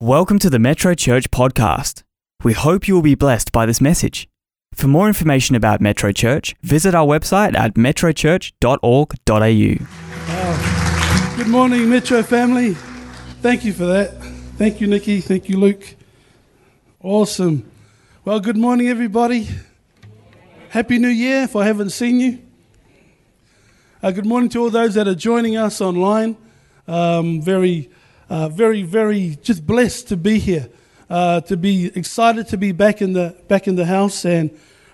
Welcome to the Metro Church podcast. We hope you will be blessed by this message. For more information about Metro Church, visit our website at metrochurch.org.au. Good morning, Metro family. Thank you for that. Thank you, Nikki. Thank you, Luke. Awesome. Well, good morning, everybody. Happy New Year if I haven't seen you. Uh, good morning to all those that are joining us online. Um, very uh, very, very just blessed to be here, uh, to be excited to be back in the back in the house, and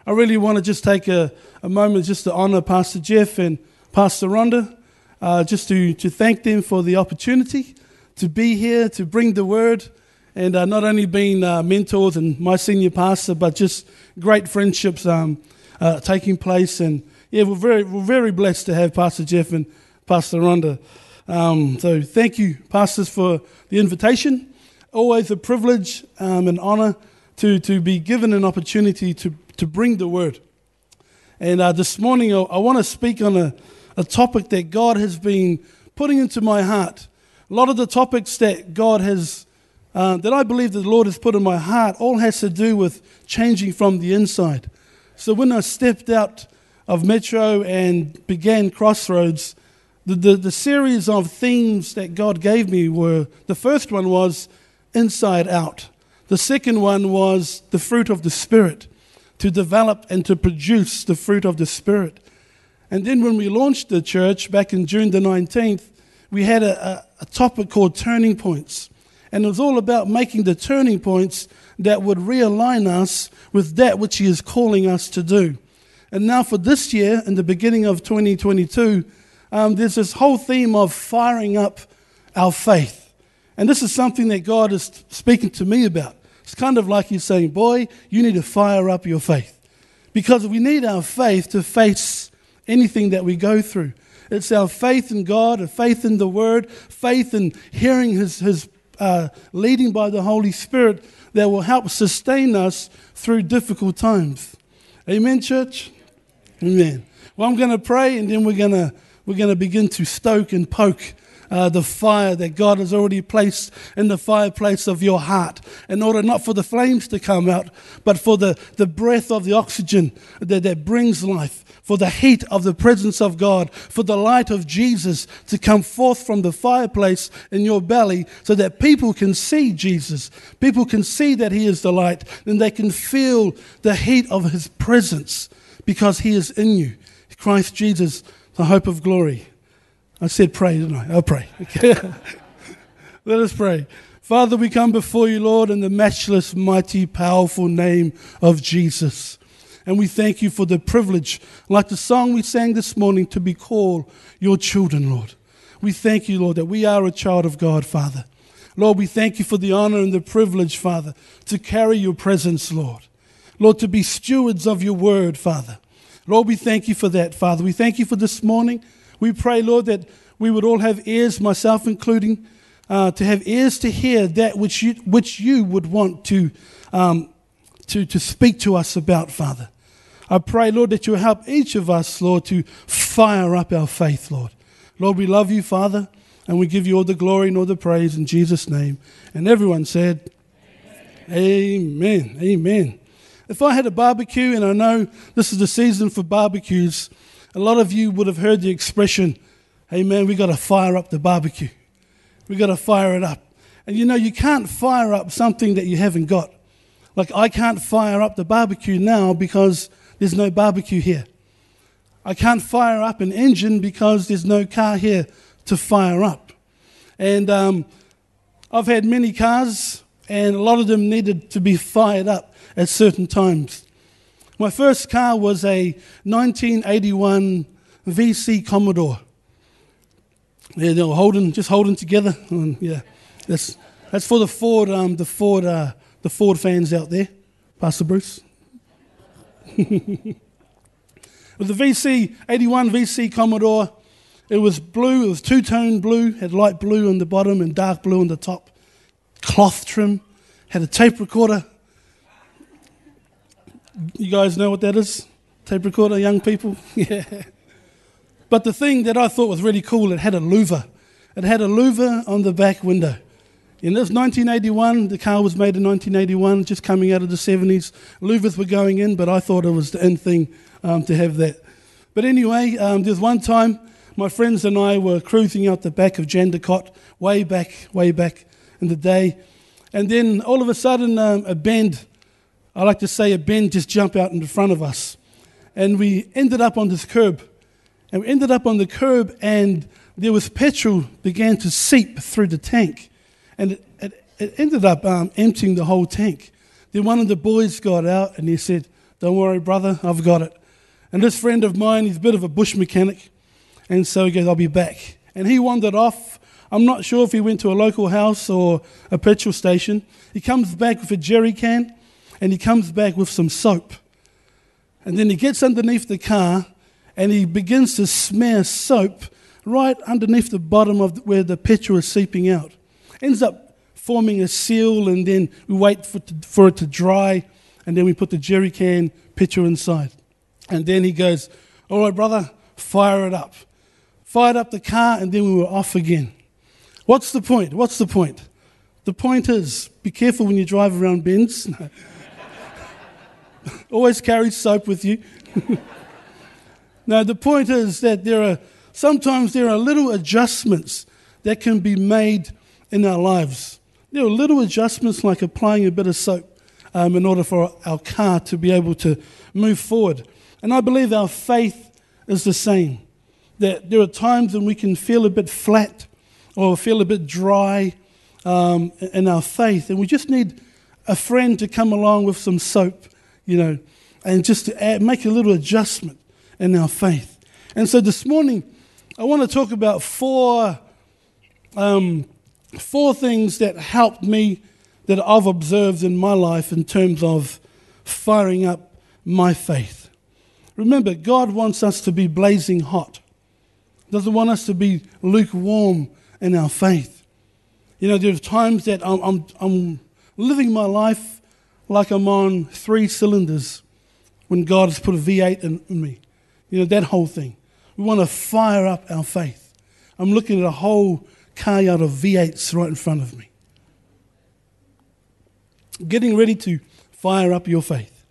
I really want to just take a, a moment just to honour Pastor Jeff and Pastor Rhonda, uh, just to to thank them for the opportunity to be here to bring the word, and uh, not only being uh, mentors and my senior pastor, but just great friendships um, uh, taking place, and yeah, we're very we're very blessed to have Pastor Jeff and Pastor Rhonda. Um, so thank you, pastors, for the invitation. Always a privilege um, and honor to, to be given an opportunity to, to bring the word. And uh, this morning, I, I want to speak on a, a topic that God has been putting into my heart. A lot of the topics that God has, uh, that I believe the Lord has put in my heart, all has to do with changing from the inside. So when I stepped out of Metro and began Crossroads, the, the, the series of themes that God gave me were the first one was inside out, the second one was the fruit of the Spirit, to develop and to produce the fruit of the Spirit. And then when we launched the church back in June the 19th, we had a, a, a topic called Turning Points. And it was all about making the turning points that would realign us with that which He is calling us to do. And now, for this year, in the beginning of 2022, um, there's this whole theme of firing up our faith. And this is something that God is speaking to me about. It's kind of like He's saying, Boy, you need to fire up your faith. Because we need our faith to face anything that we go through. It's our faith in God, a faith in the Word, faith in hearing His, his uh, leading by the Holy Spirit that will help sustain us through difficult times. Amen, church? Amen. Well, I'm going to pray and then we're going to we're going to begin to stoke and poke uh, the fire that God has already placed in the fireplace of your heart, in order not for the flames to come out, but for the, the breath of the oxygen that, that brings life, for the heat of the presence of God, for the light of Jesus to come forth from the fireplace in your belly so that people can see Jesus. People can see that He is the light, and they can feel the heat of His presence because He is in you. Christ Jesus the hope of glory. I said pray, didn't I? I'll pray. Let us pray. Father, we come before you, Lord, in the matchless, mighty, powerful name of Jesus. And we thank you for the privilege, like the song we sang this morning, to be called your children, Lord. We thank you, Lord, that we are a child of God, Father. Lord, we thank you for the honor and the privilege, Father, to carry your presence, Lord. Lord, to be stewards of your word, Father. Lord, we thank you for that, Father. We thank you for this morning. We pray, Lord, that we would all have ears, myself including, uh, to have ears to hear that which you, which you would want to, um, to, to speak to us about, Father. I pray, Lord, that you help each of us, Lord, to fire up our faith, Lord. Lord, we love you, Father, and we give you all the glory and all the praise in Jesus' name. And everyone said, Amen. Amen. Amen. If I had a barbecue, and I know this is the season for barbecues, a lot of you would have heard the expression, hey man, we got to fire up the barbecue. We got to fire it up. And you know, you can't fire up something that you haven't got. Like, I can't fire up the barbecue now because there's no barbecue here. I can't fire up an engine because there's no car here to fire up. And um, I've had many cars, and a lot of them needed to be fired up at certain times. My first car was a 1981 VC Commodore. Yeah, they were holding, just holding together. Yeah, that's, that's for the Ford, um, the Ford, uh, the Ford fans out there, Pastor Bruce. With the VC 81 VC Commodore, it was blue. It was two-tone blue. Had light blue on the bottom and dark blue on the top. Cloth trim. Had a tape recorder you guys know what that is? Tape recorder, young people? yeah. But the thing that I thought was really cool, it had a louver. It had a louver on the back window. And this 1981, the car was made in 1981, just coming out of the 70s. Louvers were going in, but I thought it was the in thing um, to have that. But anyway, um, there's one time my friends and I were cruising out the back of Jandakot, way back, way back in the day. And then all of a sudden, um, a bend, I like to say a bend, just jumped out in front of us. And we ended up on this curb. And we ended up on the curb, and there was petrol began to seep through the tank. And it, it, it ended up um, emptying the whole tank. Then one of the boys got out and he said, Don't worry, brother, I've got it. And this friend of mine, he's a bit of a bush mechanic. And so he goes, I'll be back. And he wandered off. I'm not sure if he went to a local house or a petrol station. He comes back with a jerry can and he comes back with some soap. And then he gets underneath the car and he begins to smear soap right underneath the bottom of where the petrol is seeping out. Ends up forming a seal, and then we wait for, for it to dry, and then we put the jerry can petrol inside. And then he goes, All right, brother, fire it up fired up the car, and then we were off again. What's the point? What's the point? The point is be careful when you drive around bends. Always carry soap with you. now, the point is that there are sometimes there are little adjustments that can be made in our lives. There are little adjustments like applying a bit of soap um, in order for our car to be able to move forward. And I believe our faith is the same that there are times when we can feel a bit flat or feel a bit dry um, in our faith, and we just need a friend to come along with some soap, you know, and just to add, make a little adjustment in our faith. And so this morning, I want to talk about four, um, four things that helped me that I've observed in my life in terms of firing up my faith. Remember, God wants us to be blazing hot doesn't want us to be lukewarm in our faith. You know, there's times that I'm, I'm, I'm living my life like I'm on three cylinders when God has put a V8 in, me. You know, that whole thing. We want to fire up our faith. I'm looking at a whole car yard of V8s right in front of me. Getting ready to fire up your faith.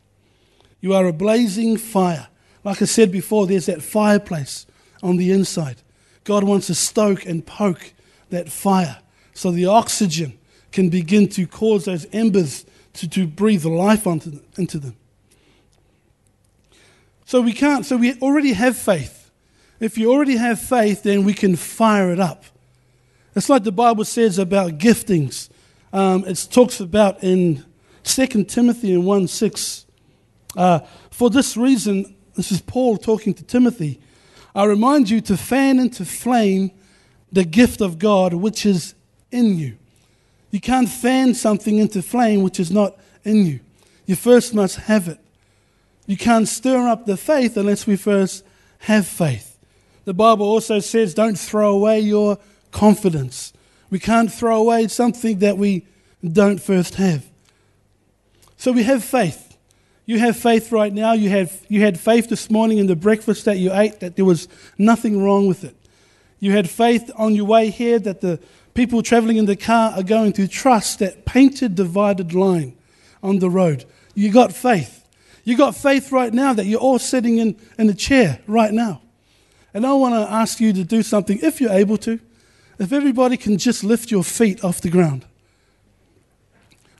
You are a blazing fire. Like I said before, there's that fireplace on the inside. God wants to stoke and poke that fire so the oxygen can begin to cause those embers to, to breathe life onto them, into them. So we can't, so we already have faith. If you already have faith, then we can fire it up. It's like the Bible says about giftings. Um, it talks about in 2 Timothy in 1 6. Uh, for this reason, this is Paul talking to Timothy. I remind you to fan into flame the gift of God which is in you. You can't fan something into flame which is not in you. You first must have it. You can't stir up the faith unless we first have faith. The Bible also says, don't throw away your confidence. We can't throw away something that we don't first have. So we have faith. You have faith right now. You, have, you had faith this morning in the breakfast that you ate that there was nothing wrong with it. You had faith on your way here that the people traveling in the car are going to trust that painted divided line on the road. You got faith. You got faith right now that you're all sitting in, in a chair right now. And I want to ask you to do something, if you're able to. If everybody can just lift your feet off the ground.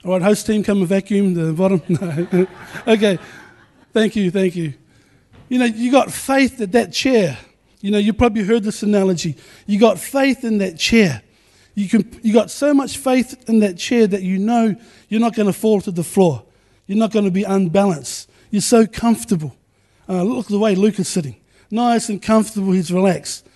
All right, host team, come and vacuum the bottom. No. okay, thank you, thank you. You know, you got faith that that chair. You know, you probably heard this analogy. You got faith in that chair. You, can, you got so much faith in that chair that you know you're not going to fall to the floor. You're not going to be unbalanced. You're so comfortable. Uh, look at the way Luke is sitting. Nice and comfortable, he's relaxed.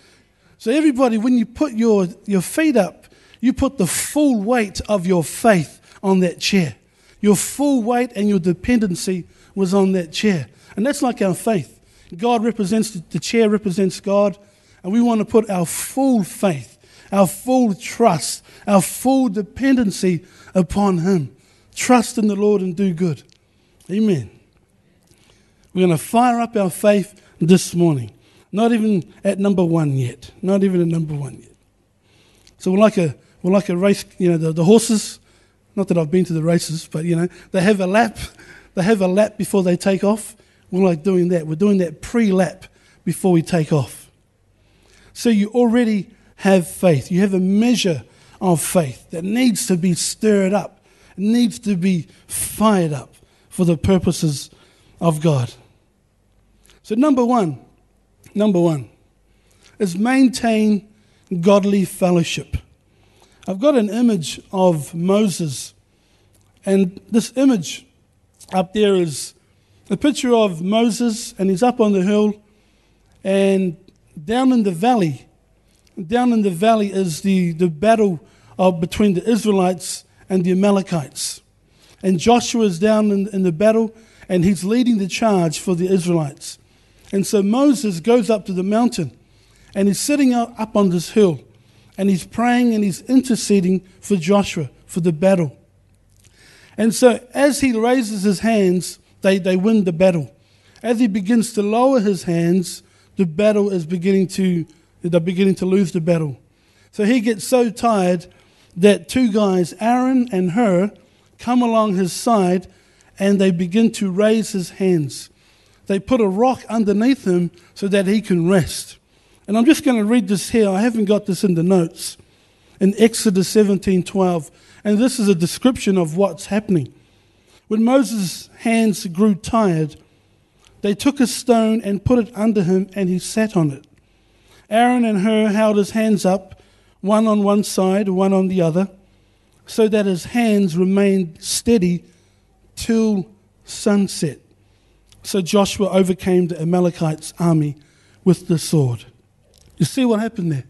So, everybody, when you put your, your feet up, you put the full weight of your faith on that chair. Your full weight and your dependency was on that chair. And that's like our faith. God represents, the chair represents God, and we want to put our full faith, our full trust, our full dependency upon Him. Trust in the Lord and do good. Amen. We're going to fire up our faith this morning. Not even at number one yet. Not even at number one yet. So we're like a well, like a race, you know, the, the horses. Not that I've been to the races, but you know, they have a lap. They have a lap before they take off. We're like doing that. We're doing that pre-lap before we take off. So you already have faith. You have a measure of faith that needs to be stirred up, needs to be fired up for the purposes of God. So, number one, number one is maintain godly fellowship. I've got an image of Moses, and this image up there is a picture of Moses, and he's up on the hill, and down in the valley, down in the valley is the, the battle of, between the Israelites and the Amalekites. And Joshua is down in, in the battle, and he's leading the charge for the Israelites. And so Moses goes up to the mountain, and he's sitting up on this hill, and he's praying and he's interceding for Joshua for the battle. And so as he raises his hands, they, they win the battle. As he begins to lower his hands, the battle is beginning to, they're beginning to lose the battle. So he gets so tired that two guys, Aaron and Hur, come along his side and they begin to raise his hands. They put a rock underneath him so that he can rest. And I'm just going to read this here. I haven't got this in the notes. In Exodus 17:12, and this is a description of what's happening. When Moses' hands grew tired, they took a stone and put it under him, and he sat on it. Aaron and Hur held his hands up, one on one side, one on the other, so that his hands remained steady till sunset. So Joshua overcame the Amalekites' army with the sword. You see what happened there?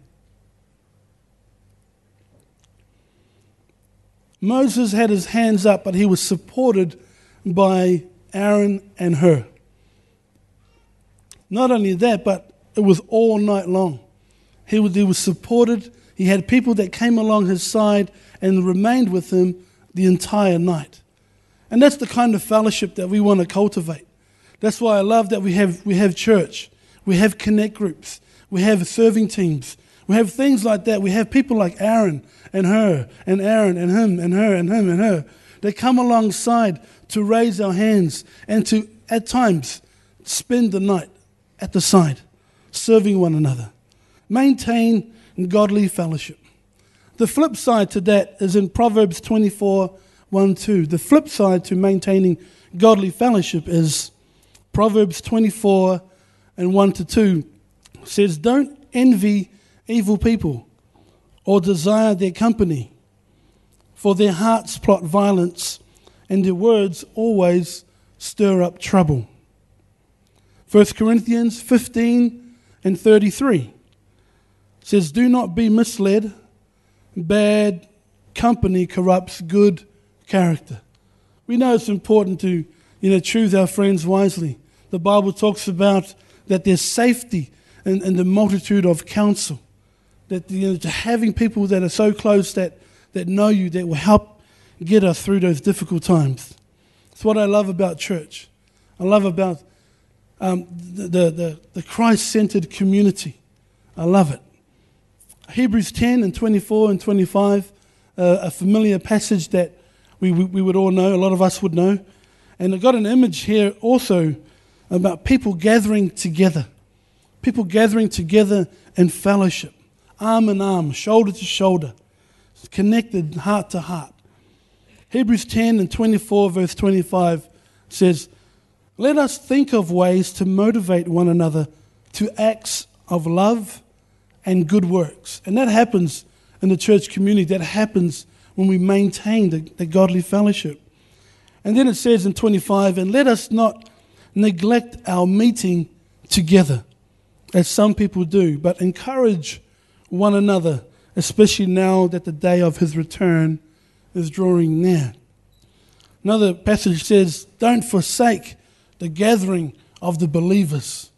Moses had his hands up, but he was supported by Aaron and Hur. Not only that, but it was all night long. He was, he was supported. He had people that came along his side and remained with him the entire night. And that's the kind of fellowship that we want to cultivate. That's why I love that we have, we have church, we have connect groups, we have serving teams, we have things like that. We have people like Aaron and her, and Aaron and him, and her, and him, and her. They come alongside to raise our hands and to, at times, spend the night at the side, serving one another. Maintain godly fellowship. The flip side to that is in Proverbs 24 1 2. The flip side to maintaining godly fellowship is Proverbs 24 and 1 to 2 says, Don't envy evil people or desire their company, for their hearts plot violence and their words always stir up trouble. 1 Corinthians 15 and 33 says, Do not be misled. Bad company corrupts good character. We know it's important to you know, choose our friends wisely. The Bible talks about that there's safety in, in the multitude of counsel. That you know, having people that are so close that, that know you, that will help get us through those difficult times. It's what I love about church. I love about um, the, the, the, Christ centered community. I love it. Hebrews 10 and 24 and 25, uh, a familiar passage that we, we, we would all know, a lot of us would know. And I've got an image here also about people gathering together, people gathering together in fellowship, arm in arm, shoulder to shoulder, connected heart to heart. Hebrews 10 and 24, verse 25 says, let us think of ways to motivate one another to acts of love and good works. And that happens in the church community. That happens when we maintain the, the godly fellowship. And then it says in 25, and let us not neglect our meeting together, as some people do, but encourage one another, especially now that the day of his return is drawing near. Another passage says, Don't forsake the gathering of the believers.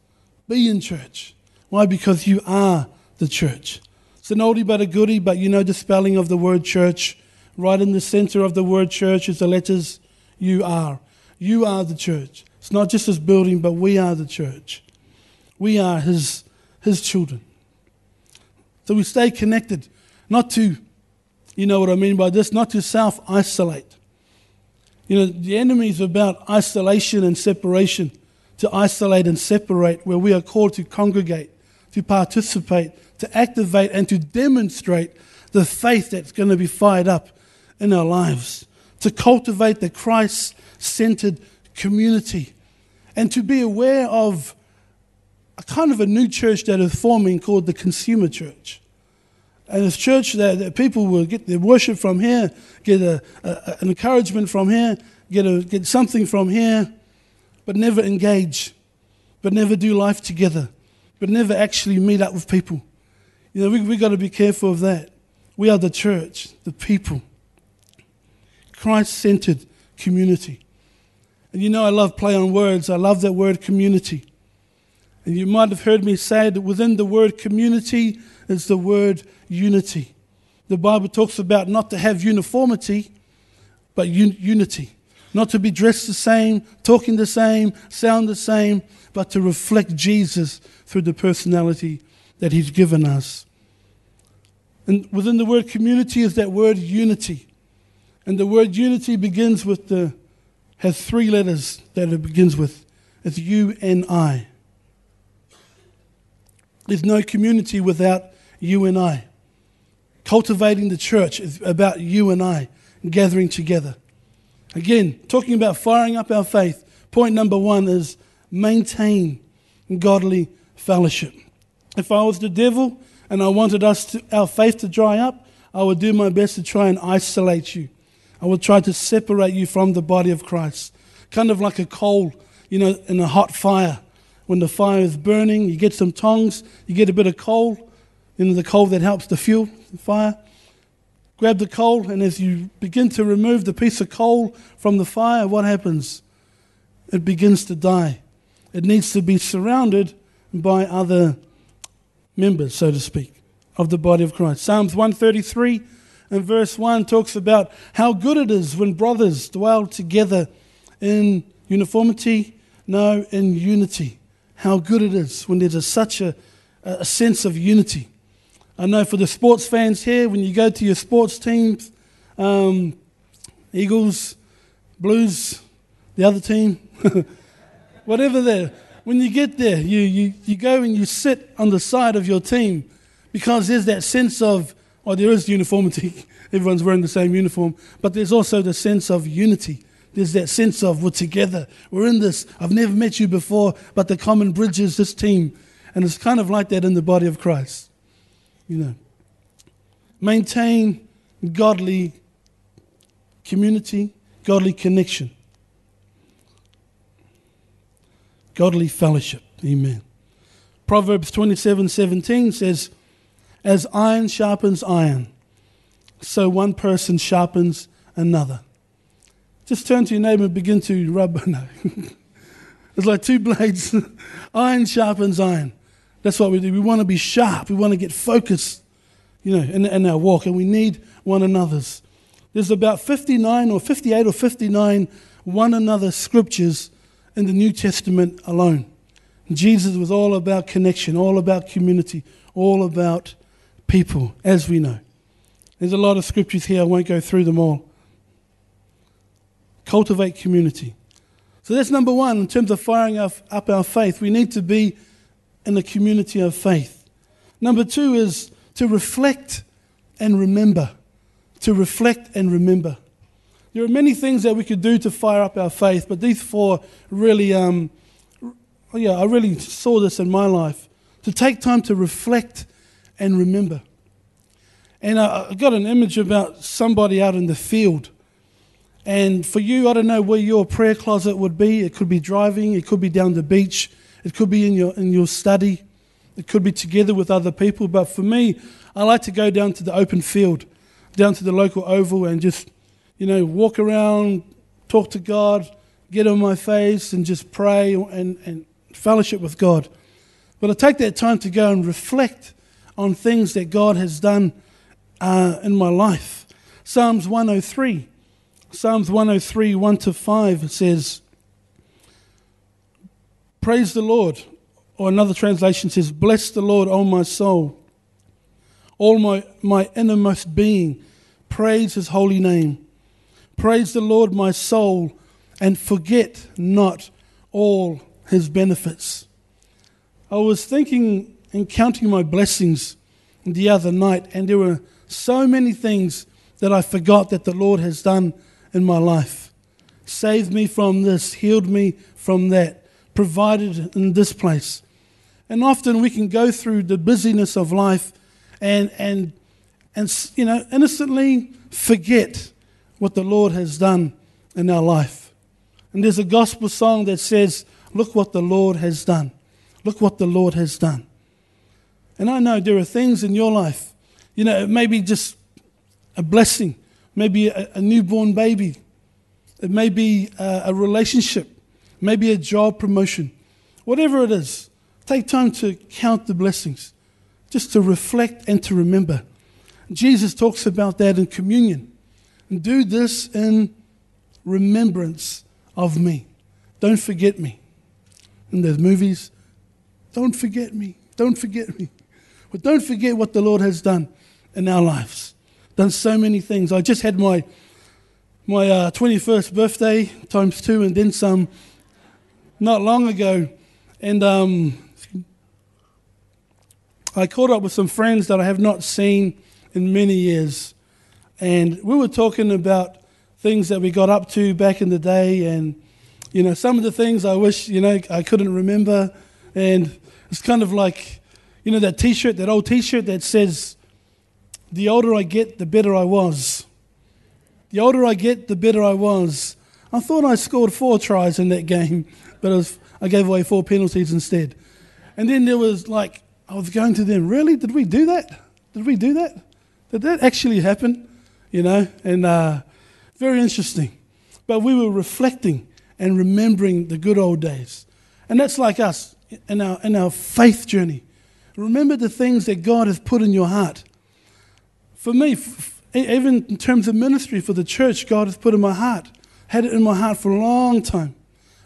Be in church. Why? Because you are the church. It's an oldie but a goodie, but you know the spelling of the word church. Right in the center of the word church is the letters you are. You are the church. It's not just this building, but we are the church. We are his, his children. So we stay connected, not to You know what I mean by this? Not to self isolate. You know, the enemy is about isolation and separation, to isolate and separate, where we are called to congregate, to participate, to activate, and to demonstrate the faith that's going to be fired up in our lives, to cultivate the Christ centered community, and to be aware of a kind of a new church that is forming called the consumer church. And it's church that, that people will get their worship from here, get a, a, an encouragement from here, get, a, get something from here, but never engage, but never do life together, but never actually meet up with people. You know, we've we got to be careful of that. We are the church, the people, Christ centered community. And you know, I love play on words. I love that word community. You might have heard me say that within the word community is the word unity. The Bible talks about not to have uniformity, but un- unity. Not to be dressed the same, talking the same, sound the same, but to reflect Jesus through the personality that He's given us. And within the word community is that word unity. And the word unity begins with the, has three letters that it begins with. It's U N I. There's no community without you and I. Cultivating the church is about you and I gathering together. Again, talking about firing up our faith, point number one is maintain godly fellowship. If I was the devil and I wanted us to, our faith to dry up, I would do my best to try and isolate you. I would try to separate you from the body of Christ. Kind of like a coal, you know, in a hot fire when the fire is burning, you get some tongs, you get a bit of coal, you know, the coal that helps to fuel the fire. Grab the coal, and as you begin to remove the piece of coal from the fire, what happens? It begins to die. It needs to be surrounded by other members, so to speak, of the body of Christ. Psalms 133 and verse 1 talks about how good it is when brothers dwell together in uniformity, no, in unity how good it is when there's a, such a, a sense of unity. I know for the sports fans here, when you go to your sports teams, um, Eagles, Blues, the other team, whatever there, when you get there, you, you, you go and you sit on the side of your team because there's that sense of, oh, there is uniformity. Everyone's wearing the same uniform, but there's also the sense of unity. There's that sense of we're together, we're in this. I've never met you before, but the common bridge is this team. And it's kind of like that in the body of Christ. You know, maintain godly community, godly connection, godly fellowship. Amen. Proverbs 27 17 says, As iron sharpens iron, so one person sharpens another. Just turn to your neighbor and begin to rub. No. it's like two blades. iron sharpens iron. That's what we do. We want to be sharp. We want to get focused, you know, in, in our walk, and we need one another's. There's about 59 or 58 or 59 one another scriptures in the New Testament alone. Jesus was all about connection, all about community, all about people, as we know. There's a lot of scriptures here. I won't go through them all. Cultivate community. So that's number one in terms of firing up our faith. We need to be in a community of faith. Number two is to reflect and remember. To reflect and remember. There are many things that we could do to fire up our faith, but these four really, um, yeah, I really saw this in my life. To take time to reflect and remember. And I got an image about somebody out in the field and for you, I don't know where your prayer closet would be. It could be driving, it could be down the beach, it could be in your, in your study, it could be together with other people. But for me, I like to go down to the open field, down to the local oval, and just, you know, walk around, talk to God, get on my face, and just pray and, and fellowship with God. But I take that time to go and reflect on things that God has done uh, in my life. Psalms 103 Psalms 103, 1 to 5 says, Praise the Lord. Or another translation says, Bless the Lord, O my soul. All my, my innermost being, Praise his holy name. Praise the Lord, my soul, and forget not all his benefits. I was thinking and counting my blessings the other night, and there were so many things that I forgot that the Lord has done in my life. Saved me from this, healed me from that, provided in this place. And often we can go through the busyness of life and, and, and you know, innocently forget what the Lord has done in our life. And there's a gospel song that says, Look what the Lord has done. Look what the Lord has done. And I know there are things in your life, you know, it may be just a blessing, maybe a, a newborn baby, it may be a, a relationship, maybe a job promotion, whatever it is. Take time to count the blessings, just to reflect and to remember. Jesus talks about that in communion. Do this in remembrance of me. Don't forget me. In those movies, don't forget me. Don't forget me. But don't forget what the Lord has done in our lives. Done so many things. I just had my my uh, 21st birthday times two and then some not long ago. And um, I caught up with some friends that I have not seen in many years. And we were talking about things that we got up to back in the day and, you know, some of the things I wish, you know, I couldn't remember. And it's kind of like, you know, that t shirt, that old t shirt that says, the older I get, the better I was. The older I get, the better I was. I thought I scored four tries in that game, but was, I gave away four penalties instead. And then there was like, I was going to them, really? Did we do that? Did we do that? Did that actually happen? You know, and uh, very interesting. But we were reflecting and remembering the good old days. And that's like us in our, in our faith journey. Remember the things that God has put in your heart. For me, even in terms of ministry for the church, God has put in my heart, had it in my heart for a long time.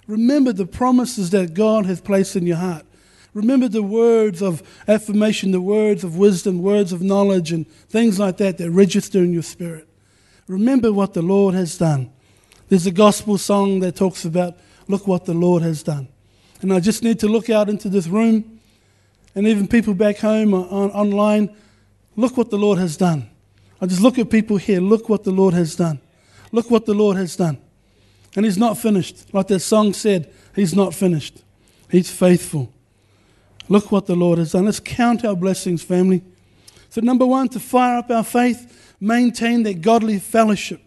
Remember the promises that God has placed in your heart. Remember the words of affirmation, the words of wisdom, words of knowledge, and things like that that register in your spirit. Remember what the Lord has done. There's a gospel song that talks about, look what the Lord has done. And I just need to look out into this room and even people back home uh, on, online, look what the Lord has done. I just look at people here, look what the Lord has done. Look what the Lord has done. And He's not finished. Like that song said, He's not finished. He's faithful. Look what the Lord has done. Let's count our blessings, family. So, number one, to fire up our faith, maintain that godly fellowship.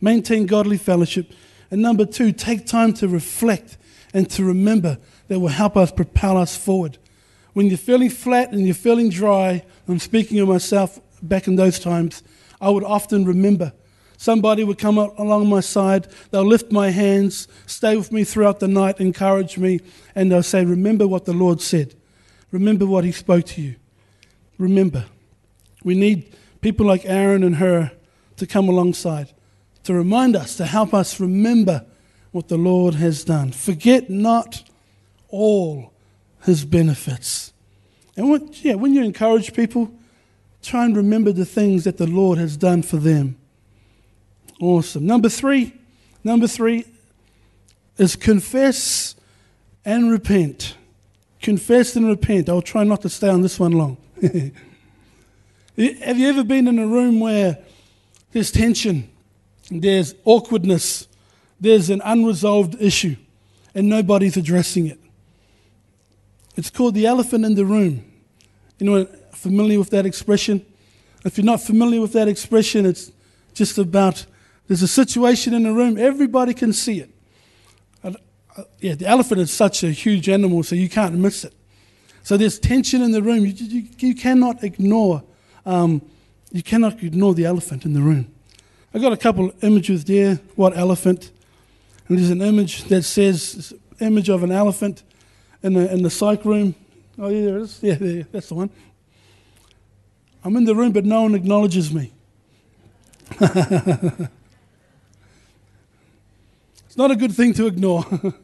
Maintain godly fellowship. And number two, take time to reflect and to remember that will help us propel us forward. When you're feeling flat and you're feeling dry, I'm speaking of myself back in those times, I would often remember. Somebody would come up along my side, they'll lift my hands, stay with me throughout the night, encourage me, and they'll say, Remember what the Lord said. Remember what he spoke to you. Remember. We need people like Aaron and Hur to come alongside, to remind us, to help us remember what the Lord has done. Forget not all his benefits. And when, yeah, when you encourage people, try and remember the things that the Lord has done for them. Awesome. Number three, number three is confess and repent. Confess and repent. I'll try not to stay on this one long. Have you ever been in a room where there's tension, there's awkwardness, there's an unresolved issue, and nobody's addressing it? It's called the elephant in the room. You know, familiar with that expression? If you're not familiar with that expression, it's just about there's a situation in the room, everybody can see it uh, yeah, the elephant is such a huge animal, so you can't miss it. So there's tension in the room. You, you, you cannot ignore, um, you cannot ignore the elephant in the room. I've got a couple of images there. What elephant? And there's an image that says, image of an elephant in the, in the psych room. Oh, yeah, there is. Yeah, there, that's the one. I'm in the room, but no one acknowledges me. it's not a good thing to ignore.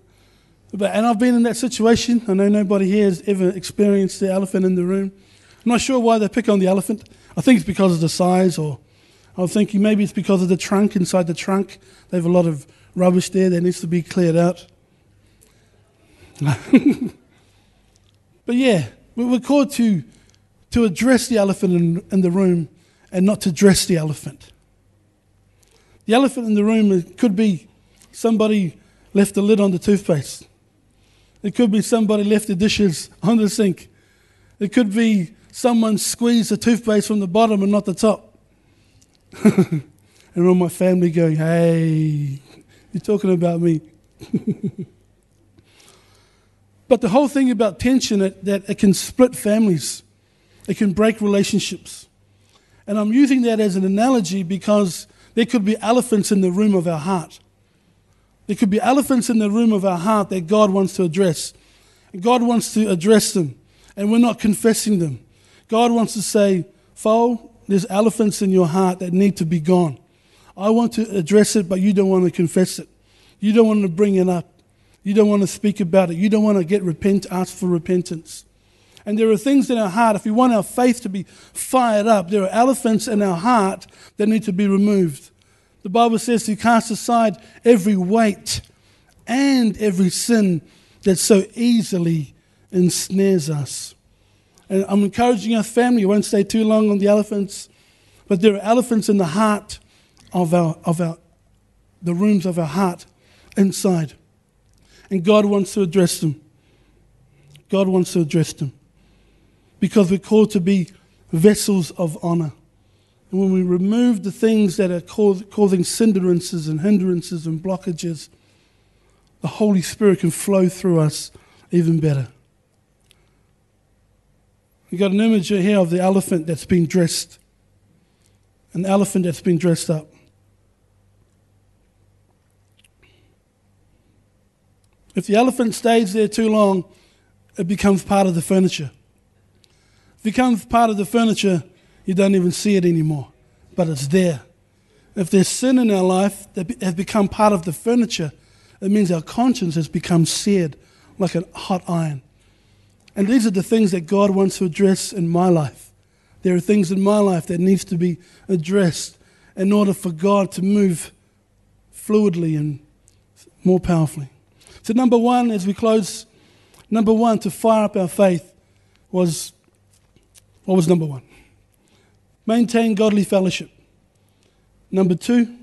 But, and I've been in that situation. I know nobody here has ever experienced the elephant in the room. I'm not sure why they pick on the elephant. I think it's because of the size or I was thinking maybe it's because of the trunk, inside the trunk. They have a lot of rubbish there that needs to be cleared out. but yeah, we were called to, to address the elephant in, in the room and not to dress the elephant. The elephant in the room could be somebody left the lid on the toothpaste. It could be somebody left the dishes on the sink. It could be someone squeezed the toothpaste from the bottom and not the top. and all my family going, hey, you're talking about me. but the whole thing about tension, that, that it can split families, it can break relationships. And I'm using that as an analogy because there could be elephants in the room of our heart. There could be elephants in the room of our heart that God wants to address. God wants to address them, and we're not confessing them. God wants to say, Fau, there's elephants in your heart that need to be gone. I want to address it, but you don't want to confess it. You don't want to bring it up. You don't want to speak about it. You don't want to get repent, ask for repentance. And there are things in our heart, if we want our faith to be fired up, there are elephants in our heart that need to be removed. The Bible says to cast aside every weight and every sin that so easily ensnares us. And I'm encouraging our family, I won't stay too long on the elephants, but there are elephants in the heart of our, of our the rooms of our heart inside. And God wants to address them. God wants to address them. Because we're called to be vessels of honor. And when we remove the things that are causing hindrances and hindrances and blockages, the Holy Spirit can flow through us even better. You've got an image here of the elephant that's been dressed, an elephant that's been dressed up. If the elephant stays there too long, it becomes part of the furniture. It becomes part of the furniture, you don't even see it anymore, but it's there. If there's sin in our life that has become part of the furniture, it means our conscience has become seared like a hot iron. And these are the things that God wants to address in my life. There are things in my life that needs to be addressed in order for God to move fluidly and more powerfully. So number one, as we close, number one to fire up our faith was what was number one? Maintain godly fellowship. Number two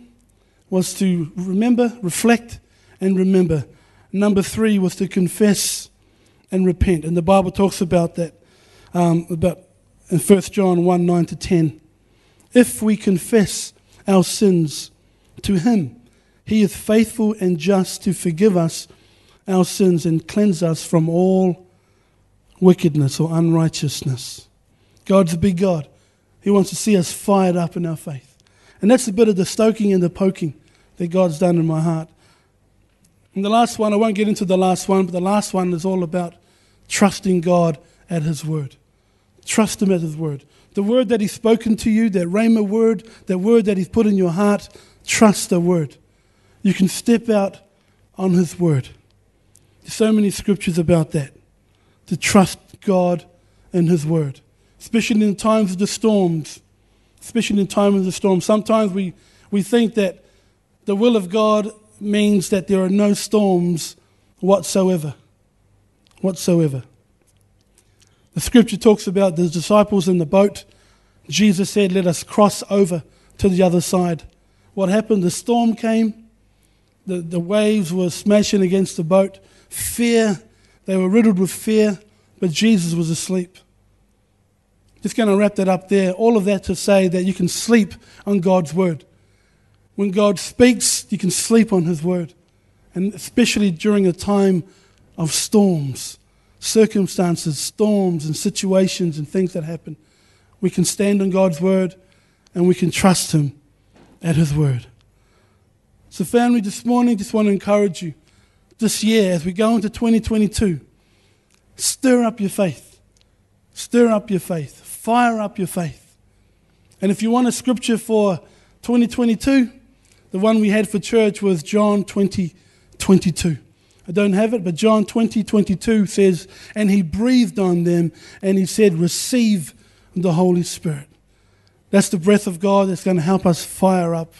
was to remember, reflect, and remember. Number three was to confess and repent. And the Bible talks about that um, about in 1 John 1 9 to 10. If we confess our sins to Him, He is faithful and just to forgive us our sins and cleanse us from all wickedness or unrighteousness. God's a big God. He wants to see us fired up in our faith. And that's a bit of the stoking and the poking that God's done in my heart. And the last one, I won't get into the last one, but the last one is all about trusting God at His word. Trust Him at His word. The word that He's spoken to you, that Rhema word, that word that He's put in your heart, trust the word. You can step out on His word. There's so many scriptures about that. To trust God and His word, especially in times of the storms. Especially in times of the storm. Sometimes we, we think that the will of God means that there are no storms whatsoever. Whatsoever. The scripture talks about the disciples in the boat. Jesus said, Let us cross over to the other side. What happened? The storm came, the, the waves were smashing against the boat. Fear, they were riddled with fear, but Jesus was asleep. Just going to wrap that up there. All of that to say that you can sleep on God's word. When God speaks, you can sleep on His word. And especially during a time of storms, circumstances, storms, and situations and things that happen, we can stand on God's word and we can trust Him at His word. So, family, this morning, just want to encourage you this year as we go into 2022, stir up your faith. Stir up your faith. Fire up your faith. And if you want a scripture for 2022, the one we had for church was John 20, 22. I don't have it, but John 20, 22 says, And he breathed on them and he said, Receive the Holy Spirit. That's the breath of God that's going to help us fire up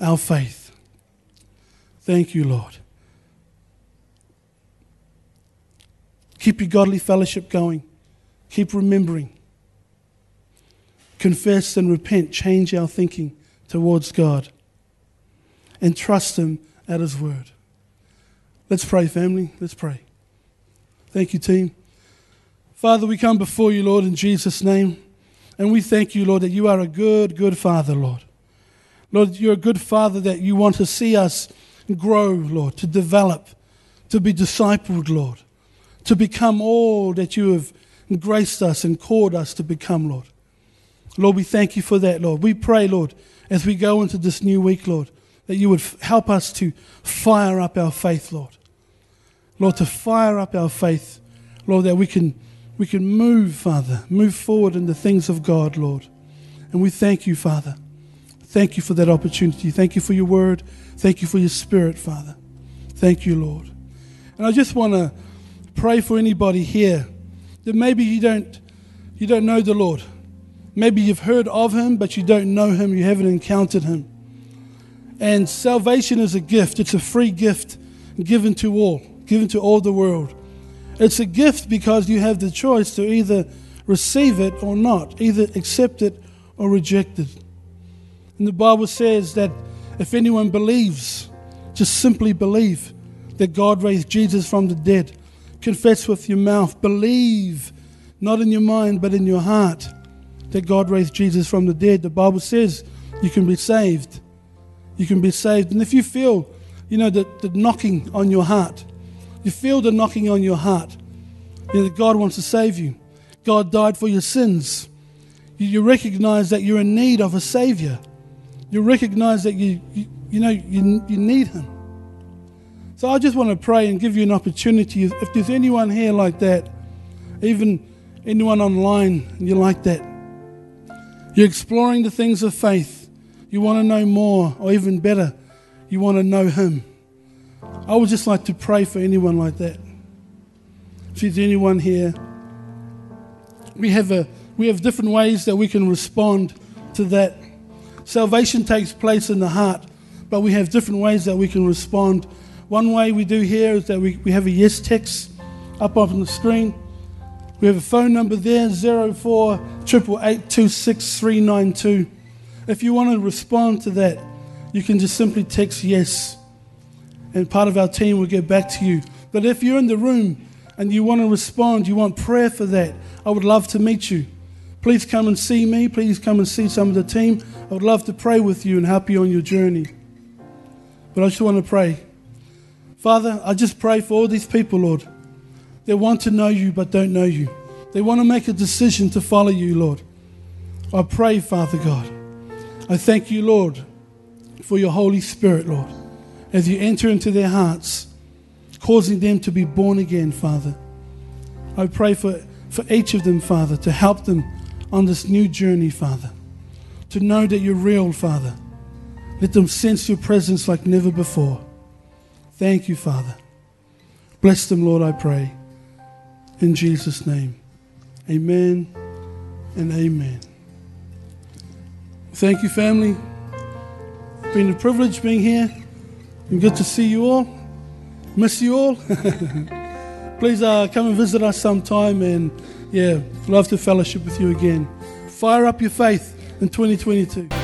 our faith. Thank you, Lord. Keep your godly fellowship going. Keep remembering. Confess and repent. Change our thinking towards God. And trust Him at His word. Let's pray, family. Let's pray. Thank you, team. Father, we come before you, Lord, in Jesus' name. And we thank you, Lord, that you are a good, good Father, Lord. Lord, you're a good Father that you want to see us grow, Lord, to develop, to be discipled, Lord, to become all that you have graced us and called us to become, Lord. Lord, we thank you for that, Lord. We pray, Lord, as we go into this new week, Lord, that you would help us to fire up our faith, Lord. Lord, to fire up our faith, Lord, that we can, we can move, Father, move forward in the things of God, Lord. And we thank you, Father. Thank you for that opportunity. Thank you for your word. Thank you for your spirit, Father. Thank you, Lord. And I just want to pray for anybody here that maybe you don't, you don't know the Lord. Maybe you've heard of him, but you don't know him, you haven't encountered him. And salvation is a gift, it's a free gift given to all, given to all the world. It's a gift because you have the choice to either receive it or not, either accept it or reject it. And the Bible says that if anyone believes, just simply believe that God raised Jesus from the dead. Confess with your mouth, believe, not in your mind, but in your heart, that God raised Jesus from the dead. The Bible says you can be saved. You can be saved. And if you feel, you know, the, the knocking on your heart, you feel the knocking on your heart, you know, that God wants to save you. God died for your sins. You, you recognize that you're in need of a Savior you recognize that you, you, you know, you, you need Him. So I just want to pray and give you an opportunity. If there's anyone here like that, even anyone online, and you're like that, you're exploring the things of faith, you want to know more, or even better, you want to know Him. I would just like to pray for anyone like that. If there's anyone here, we have, a, we have different ways that we can respond to that. Salvation takes place in the heart, but we have different ways that we can respond. One way we do here is that we, we have a yes text up on the screen. We have a phone number there, 04 If you want to respond to that, you can just simply text yes, and part of our team will get back to you. But if you're in the room and you want to respond, you want prayer for that, I would love to meet you. Please come and see me. Please come and see some of the team. I would love to pray with you and help you on your journey. But I just want to pray. Father, I just pray for all these people, Lord. They want to know you but don't know you. They want to make a decision to follow you, Lord. I pray, Father God. I thank you, Lord, for your Holy Spirit, Lord, as you enter into their hearts, causing them to be born again, Father. I pray for, for each of them, Father, to help them on this new journey, Father. To know that you're real, Father. Let them sense your presence like never before. Thank you, Father. Bless them, Lord, I pray. In Jesus' name. Amen and amen. Thank you, family. It's been a privilege being here and good to see you all. Miss you all. Please uh, come and visit us sometime and yeah, love to fellowship with you again. Fire up your faith in 2022.